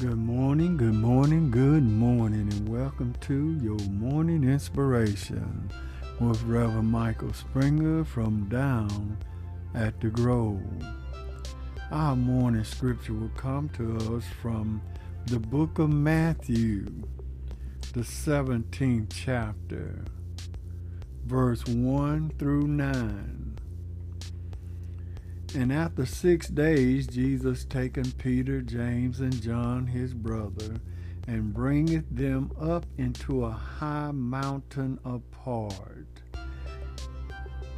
Good morning, good morning, good morning, and welcome to your morning inspiration with Reverend Michael Springer from down at the Grove. Our morning scripture will come to us from the book of Matthew, the 17th chapter, verse 1 through 9. And after six days, Jesus taken Peter, James, and John his brother, and bringeth them up into a high mountain apart,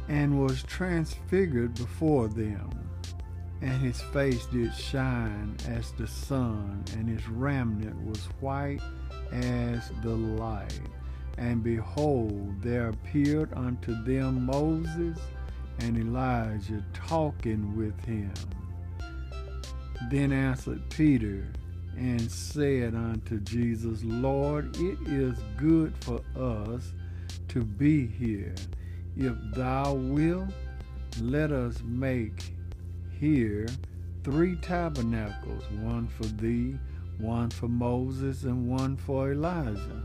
and was transfigured before them. And his face did shine as the sun, and his raiment was white as the light. And behold, there appeared unto them Moses and Elijah talking with him. Then answered Peter and said unto Jesus, Lord, it is good for us to be here. If thou wilt, let us make here three tabernacles, one for thee, one for Moses, and one for Elijah.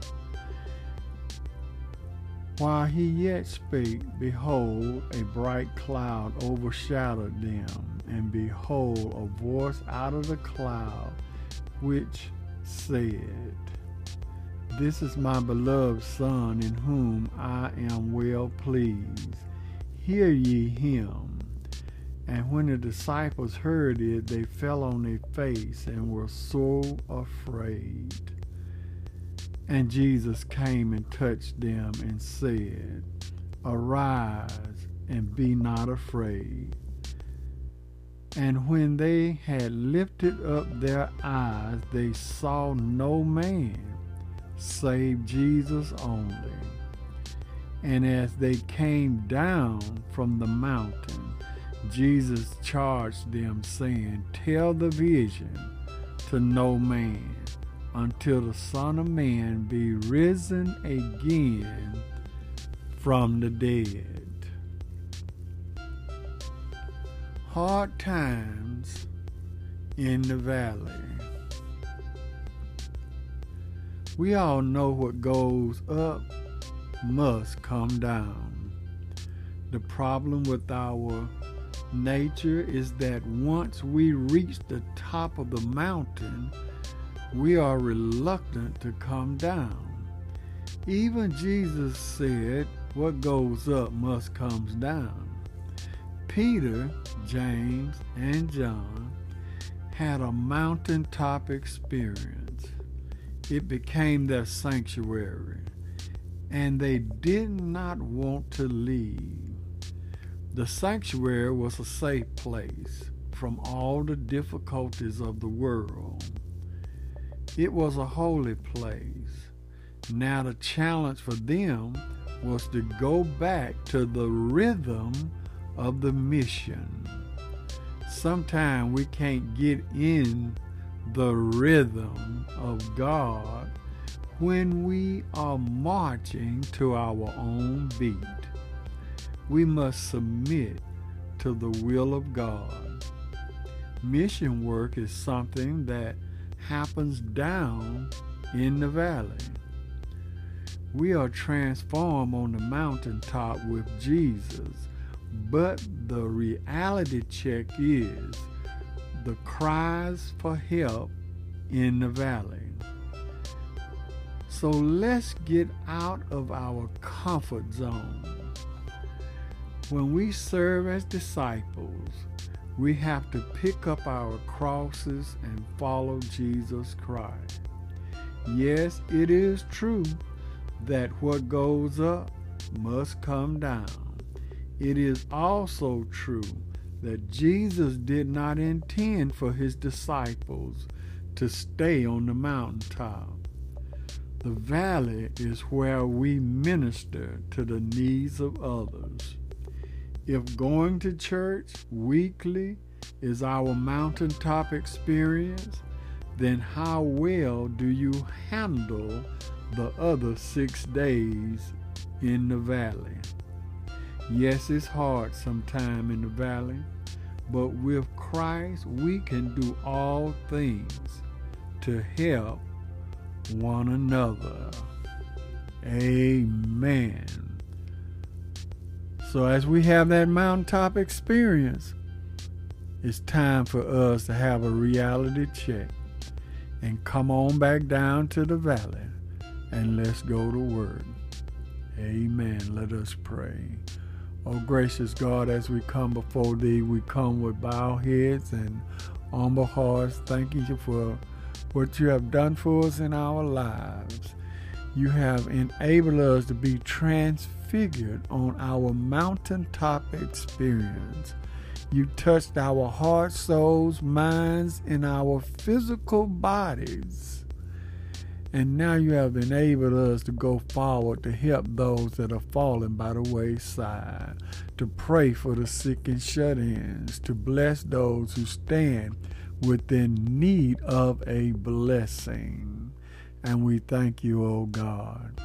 While he yet spake, behold, a bright cloud overshadowed them, and behold, a voice out of the cloud which said, This is my beloved Son, in whom I am well pleased. Hear ye him. And when the disciples heard it, they fell on their face and were so afraid. And Jesus came and touched them and said, Arise and be not afraid. And when they had lifted up their eyes, they saw no man save Jesus only. And as they came down from the mountain, Jesus charged them, saying, Tell the vision to no man until the Son of Man be risen again from the dead. Hard times in the valley. We all know what goes up must come down. The problem with our nature is that once we reach the top of the mountain, we are reluctant to come down. Even Jesus said, What goes up must come down. Peter, James, and John had a mountaintop experience. It became their sanctuary, and they did not want to leave. The sanctuary was a safe place from all the difficulties of the world. It was a holy place. Now, the challenge for them was to go back to the rhythm of the mission. Sometimes we can't get in the rhythm of God when we are marching to our own beat. We must submit to the will of God. Mission work is something that happens down in the valley. We are transformed on the mountaintop with Jesus, but the reality check is the cries for help in the valley. So let's get out of our comfort zone. When we serve as disciples, we have to pick up our crosses and follow Jesus Christ. Yes, it is true that what goes up must come down. It is also true that Jesus did not intend for his disciples to stay on the mountaintop. The valley is where we minister to the needs of others. If going to church weekly is our mountaintop experience, then how well do you handle the other six days in the valley? Yes, it's hard sometime in the valley, but with Christ we can do all things to help one another. Amen. So, as we have that mountaintop experience, it's time for us to have a reality check and come on back down to the valley and let's go to work. Amen. Let us pray. Oh, gracious God, as we come before Thee, we come with bowed heads and humble hearts, thanking You for what You have done for us in our lives. You have enabled us to be transfigured on our mountaintop experience. You touched our hearts, souls, minds, and our physical bodies. And now you have enabled us to go forward to help those that are falling by the wayside, to pray for the sick and shut ins, to bless those who stand within need of a blessing. And we thank you, O oh God.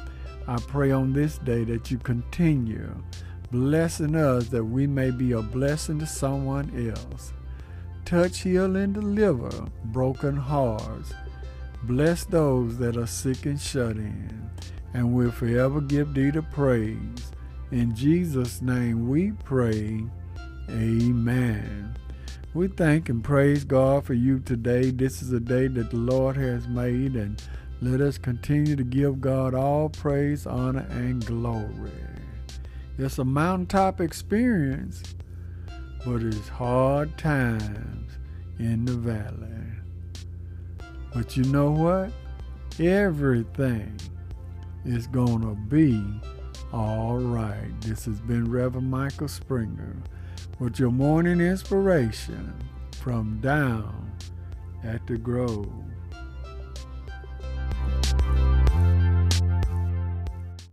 I pray on this day that you continue blessing us that we may be a blessing to someone else. Touch, heal, and deliver broken hearts. Bless those that are sick and shut in, and we'll forever give thee the praise. In Jesus' name we pray. Amen. We thank and praise God for you today. This is a day that the Lord has made, and let us continue to give God all praise, honor, and glory. It's a mountaintop experience, but it's hard times in the valley. But you know what? Everything is going to be all right. This has been Reverend Michael Springer with your morning inspiration from down at the Grove.